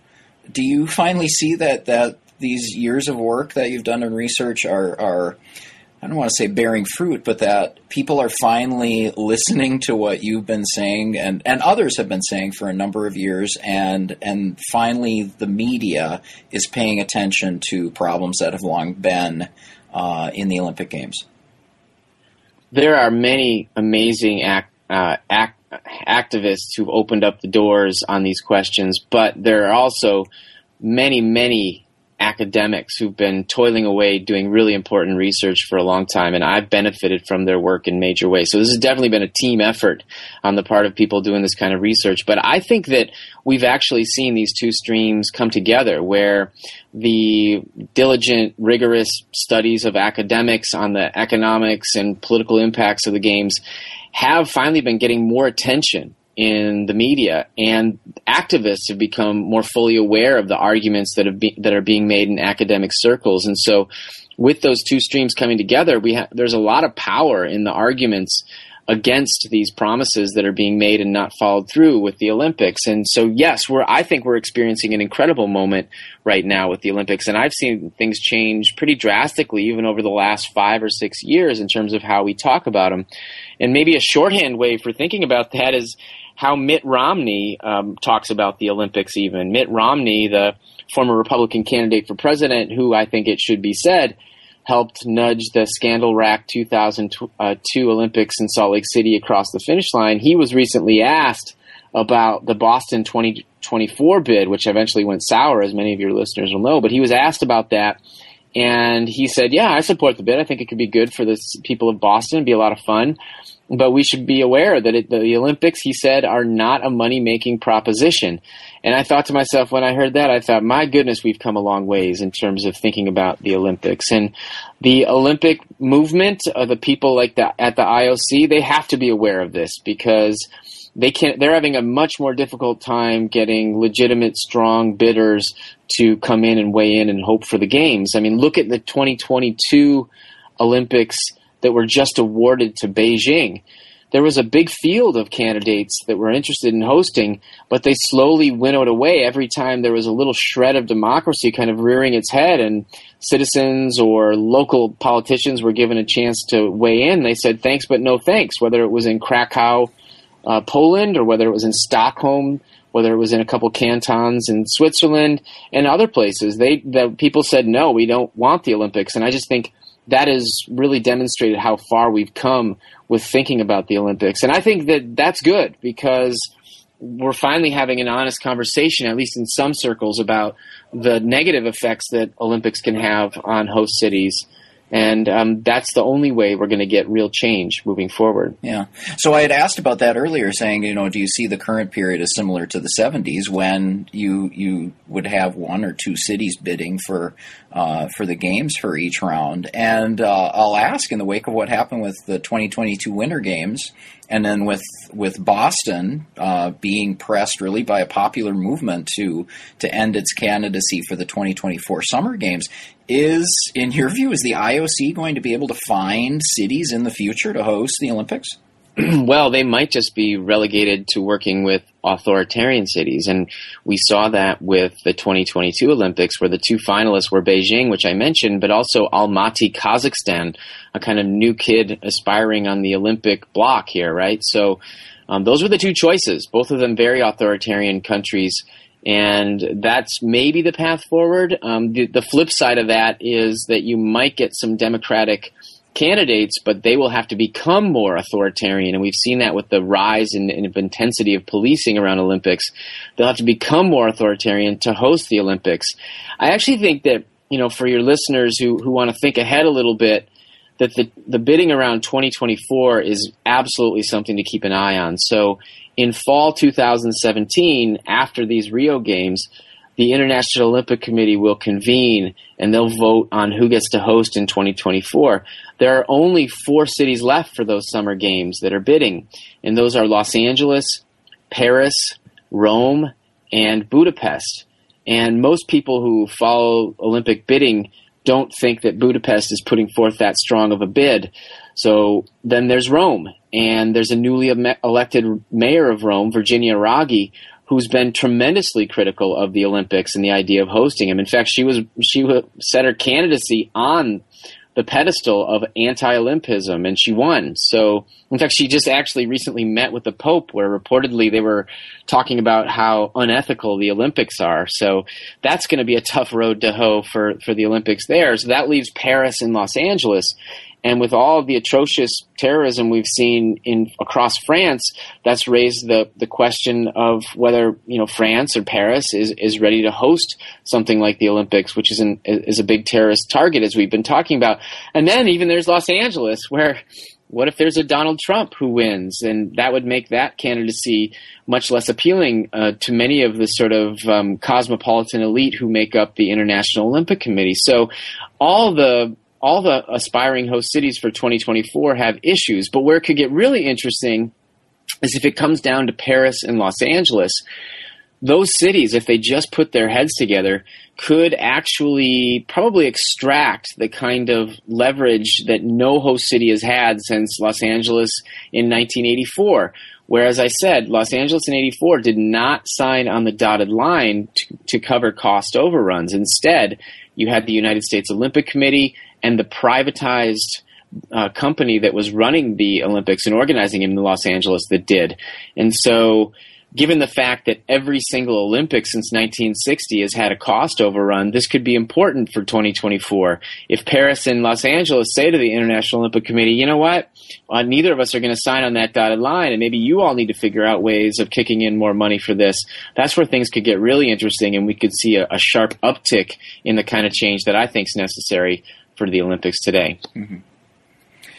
do you finally see that that these years of work that you've done in research are are I don't want to say bearing fruit, but that people are finally listening to what you've been saying and, and others have been saying for a number of years, and and finally the media is paying attention to problems that have long been uh, in the Olympic Games? There are many amazing act, uh, act, activists who've opened up the doors on these questions, but there are also many, many academics who've been toiling away doing really important research for a long time, and I've benefited from their work in major ways. So this has definitely been a team effort on the part of people doing this kind of research. But I think that we've actually seen these two streams come together where the diligent, rigorous studies of academics on the economics and political impacts of the games have finally been getting more attention in the media, and activists have become more fully aware of the arguments that have be, that are being made in academic circles. And so, with those two streams coming together, we ha- there's a lot of power in the arguments against these promises that are being made and not followed through with the Olympics. And so, yes, we're I think we're experiencing an incredible moment right now with the Olympics, and I've seen things change pretty drastically even over the last five or six years in terms of how we talk about them. And maybe a shorthand way for thinking about that is how Mitt Romney um, talks about the Olympics. Even Mitt Romney, the former Republican candidate for president, who I think it should be said helped nudge the scandal rack 2002 Olympics in Salt Lake City across the finish line. He was recently asked about the Boston 2024 bid, which eventually went sour, as many of your listeners will know. But he was asked about that, and he said, "Yeah, I support the bid. I think it could be good for the people of Boston. It'd be a lot of fun." But we should be aware that it, the Olympics, he said, are not a money making proposition. And I thought to myself when I heard that, I thought, my goodness, we've come a long ways in terms of thinking about the Olympics. And the Olympic movement, uh, the people like that at the IOC, they have to be aware of this because they can't. they're having a much more difficult time getting legitimate strong bidders to come in and weigh in and hope for the games. I mean, look at the 2022 Olympics that were just awarded to Beijing. There was a big field of candidates that were interested in hosting, but they slowly winnowed away every time there was a little shred of democracy kind of rearing its head and citizens or local politicians were given a chance to weigh in. They said thanks, but no thanks, whether it was in Krakow uh, Poland or whether it was in Stockholm, whether it was in a couple cantons in Switzerland and other places. They the people said no, we don't want the Olympics, and I just think that has really demonstrated how far we've come with thinking about the Olympics, and I think that that's good because we're finally having an honest conversation, at least in some circles, about the negative effects that Olympics can have on host cities and um, that's the only way we're going to get real change moving forward. Yeah. So I had asked about that earlier, saying, you know, do you see the current period as similar to the '70s when you you would have one or two cities bidding for uh, for the games for each round? And uh, I'll ask in the wake of what happened with the 2022 Winter Games, and then with with Boston uh, being pressed really by a popular movement to to end its candidacy for the 2024 Summer Games is, in your view, is the IOC going to be able to find cities in the future to host the Olympics? [CLEARS THROAT] well, they might just be relegated to working with authoritarian cities. And we saw that with the 2022 Olympics, where the two finalists were Beijing, which I mentioned, but also Almaty, Kazakhstan, a kind of new kid aspiring on the Olympic block here, right? So um, those were the two choices, both of them very authoritarian countries and that's maybe the path forward. Um, the, the, flip side of that is that you might get some Democratic candidates, but they will have to become more authoritarian, and we've seen that with the rise in, in intensity of policing around Olympics. They'll have to become more authoritarian to host the Olympics. I actually think that you know, for your listeners who who want to think ahead a little bit. That the, the bidding around 2024 is absolutely something to keep an eye on. So, in fall 2017, after these Rio Games, the International Olympic Committee will convene and they'll vote on who gets to host in 2024. There are only four cities left for those summer games that are bidding, and those are Los Angeles, Paris, Rome, and Budapest. And most people who follow Olympic bidding don't think that Budapest is putting forth that strong of a bid. So then there's Rome, and there's a newly elected mayor of Rome, Virginia Raggi, who's been tremendously critical of the Olympics and the idea of hosting them. In fact, she was she set her candidacy on the pedestal of anti-Olympism, and she won. So, in fact, she just actually recently met with the Pope, where reportedly they were talking about how unethical the Olympics are. So, that's going to be a tough road to hoe for for the Olympics there. So that leaves Paris and Los Angeles, and with all the atrocious terrorism we've seen in across France, that's raised the, the question of whether you know France or Paris is, is ready to host something like the Olympics, which is an, is a big terrorist target as we've been talking about. And then even there's Los Angeles, where what if there's a Donald Trump who wins, and that would make that candidacy much less appealing uh, to many of the sort of um, cosmopolitan elite who make up the International Olympic Committee. So all the all the aspiring host cities for 2024 have issues. But where it could get really interesting is if it comes down to Paris and Los Angeles. Those cities, if they just put their heads together, could actually probably extract the kind of leverage that no host city has had since Los Angeles in 1984. Whereas I said, Los Angeles in 84 did not sign on the dotted line to, to cover cost overruns. Instead, you had the United States Olympic Committee and the privatized uh, company that was running the Olympics and organizing them in Los Angeles that did. And so given the fact that every single Olympic since 1960 has had a cost overrun, this could be important for 2024. If Paris and Los Angeles say to the International Olympic Committee, you know what, uh, neither of us are going to sign on that dotted line, and maybe you all need to figure out ways of kicking in more money for this, that's where things could get really interesting, and we could see a, a sharp uptick in the kind of change that I think is necessary for the Olympics today. Mm-hmm.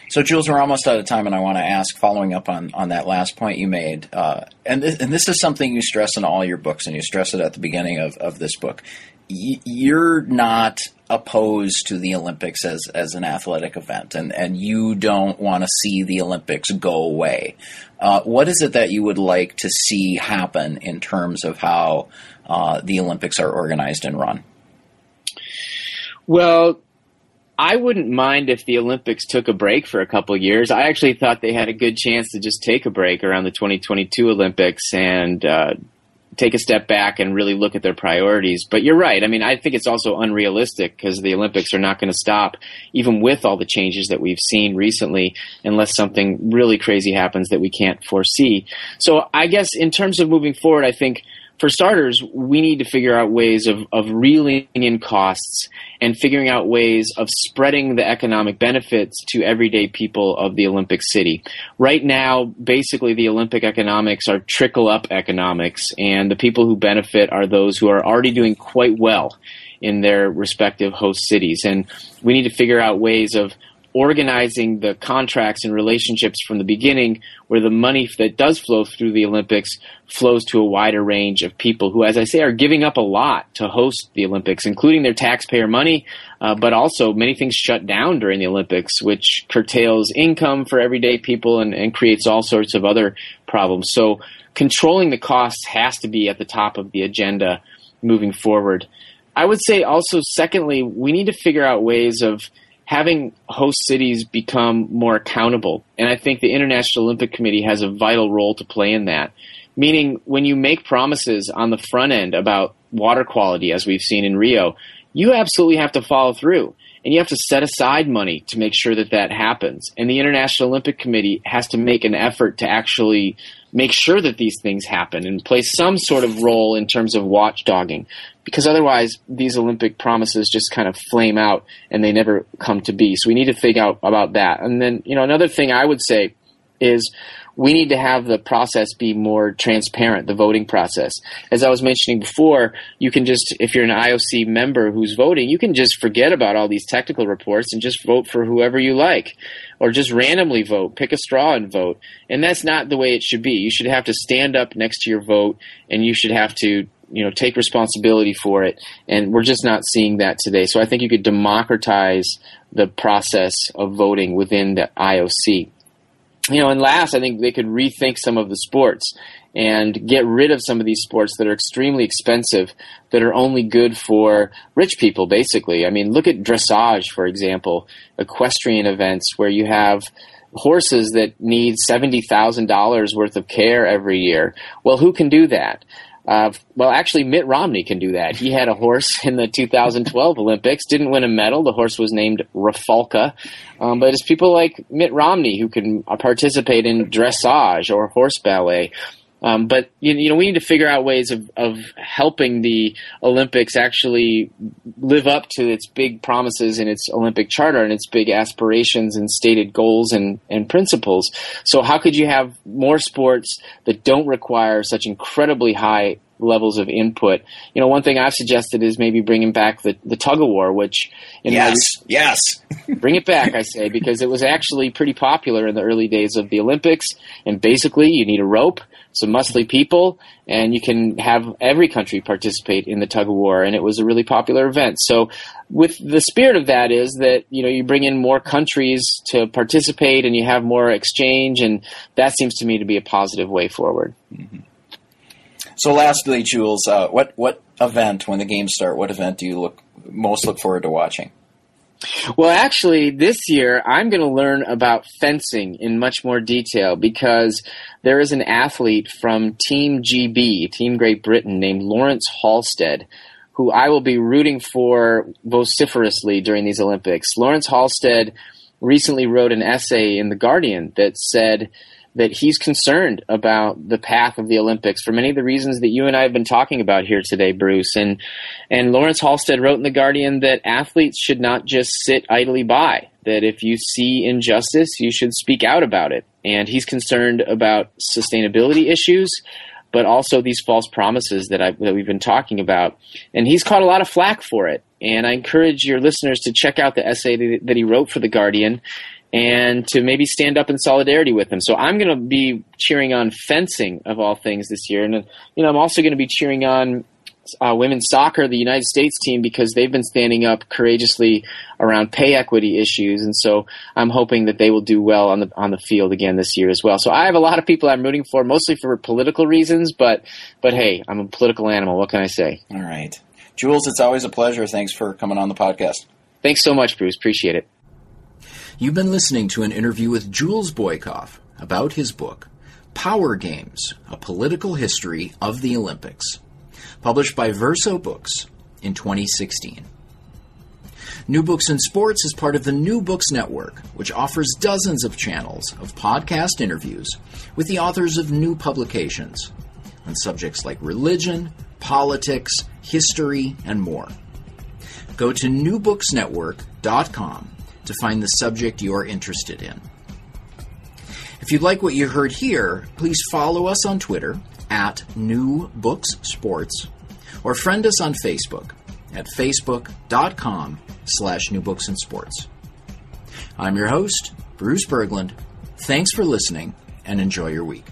So, Jules, we're almost out of time, and I want to ask, following up on, on that last point you made, uh, and, this, and this is something you stress in all your books, and you stress it at the beginning of, of this book. Y- you're not opposed to the Olympics as, as an athletic event, and, and you don't want to see the Olympics go away. Uh, what is it that you would like to see happen in terms of how uh, the Olympics are organized and run? Well, I wouldn't mind if the Olympics took a break for a couple years. I actually thought they had a good chance to just take a break around the 2022 Olympics and uh, take a step back and really look at their priorities. But you're right. I mean, I think it's also unrealistic because the Olympics are not going to stop, even with all the changes that we've seen recently, unless something really crazy happens that we can't foresee. So I guess in terms of moving forward, I think for starters, we need to figure out ways of, of reeling in costs and figuring out ways of spreading the economic benefits to everyday people of the Olympic city. Right now, basically, the Olympic economics are trickle up economics, and the people who benefit are those who are already doing quite well in their respective host cities. And we need to figure out ways of organizing the contracts and relationships from the beginning where the money that does flow through the Olympics flows to a wider range of people who, as I say, are giving up a lot to host the Olympics, including their taxpayer money, uh, but also many things shut down during the Olympics, which curtails income for everyday people and, and creates all sorts of other problems. So controlling the costs has to be at the top of the agenda moving forward. I would say also, secondly, we need to figure out ways of having host cities become more accountable. And I think the International Olympic Committee has a vital role to play in that. Meaning, when you make promises on the front end about water quality, as we've seen in Rio, you absolutely have to follow through. And you have to set aside money to make sure that that happens. And the International Olympic Committee has to make an effort to actually make sure that these things happen and play some sort of role in terms of watchdogging because otherwise these Olympic promises just kind of flame out and they never come to be. So we need to figure out about that. And then, you know, another thing I would say is we need to have the process be more transparent, the voting process. As I was mentioning before, you can just, if you're an IOC member who's voting, you can just forget about all these technical reports and just vote for whoever you like. Or just randomly vote, pick a straw and vote. And that's not the way it should be. You should have to stand up next to your vote and you should have to you know take responsibility for it and we're just not seeing that today so i think you could democratize the process of voting within the ioc you know and last i think they could rethink some of the sports and get rid of some of these sports that are extremely expensive that are only good for rich people basically i mean look at dressage for example equestrian events where you have horses that need $70,000 worth of care every year. Well, who can do that? Uh, well, actually, Mitt Romney can do that. He had a horse in the 2012 Olympics, didn't win a medal. The horse was named Rafalca. Um, but it's people like Mitt Romney who can participate in dressage or horse ballet. Um, but you, you, know, we need to figure out ways of, of helping the Olympics actually live up to its big promises in its Olympic charter and its big aspirations and stated goals and, and principles. So, how could you have more sports that don't require such incredibly high levels of input. You know, one thing I've suggested is maybe bringing back the, the tug of war, which yes, my, yes, [LAUGHS] bring it back, I say, because it was actually pretty popular in the early days of the Olympics. And basically, you need a rope, some muscly people, and you can have every country participate in the tug of war. And it was a really popular event. So, with the spirit of that is that you know you bring in more countries to participate, and you have more exchange, and that seems to me to be a positive way forward. Mm-hmm. So, lastly, Jules, uh, what what event when the games start? What event do you look most look forward to watching? Well, actually, this year I'm going to learn about fencing in much more detail because there is an athlete from Team GB, Team Great Britain, named Laurence Halsted, who I will be rooting for vociferously during these Olympics. Laurence Halsted recently wrote an essay in The Guardian that said that he's concerned about the path of the Olympics for many of the reasons that you and I have been talking about here today, Bruce. And and Laurence Halsted wrote in the Guardian that athletes should not just sit idly by. That if you see injustice, you should speak out about it. And he's concerned about sustainability issues, but also these false promises that I that we've been talking about. And he's caught a lot of flack for it. And I encourage your listeners to check out the essay that he wrote for the Guardian and to maybe stand up in solidarity with them. So I'm going to be cheering on fencing of all things this year, and you know I'm also going to be cheering on uh, women's soccer, the United States team, because they've been standing up courageously around pay equity issues, and so I'm hoping that they will do well on the on the field again this year as well. So I have a lot of people I'm rooting for, mostly for political reasons, but but hey, I'm a political animal. What can I say? All right, Jules, it's always a pleasure. Thanks for coming on the podcast. Thanks so much, Bruce. Appreciate it. You've been listening to an interview with Jules Boykoff about his book, Power Games A Political History of the Olympics, published by Verso Books in 2016. New Books in Sports is part of the New Books Network, which offers dozens of channels of podcast interviews with the authors of new publications on subjects like religion, politics, history, and more. Go to newbooksnetwork.com to find the subject you're interested in. If you'd like what you heard here, please follow us on Twitter at New Books Sports or friend us on Facebook at facebook.com slash New and Sports. I'm your host, Bruce Berglund. Thanks for listening and enjoy your week.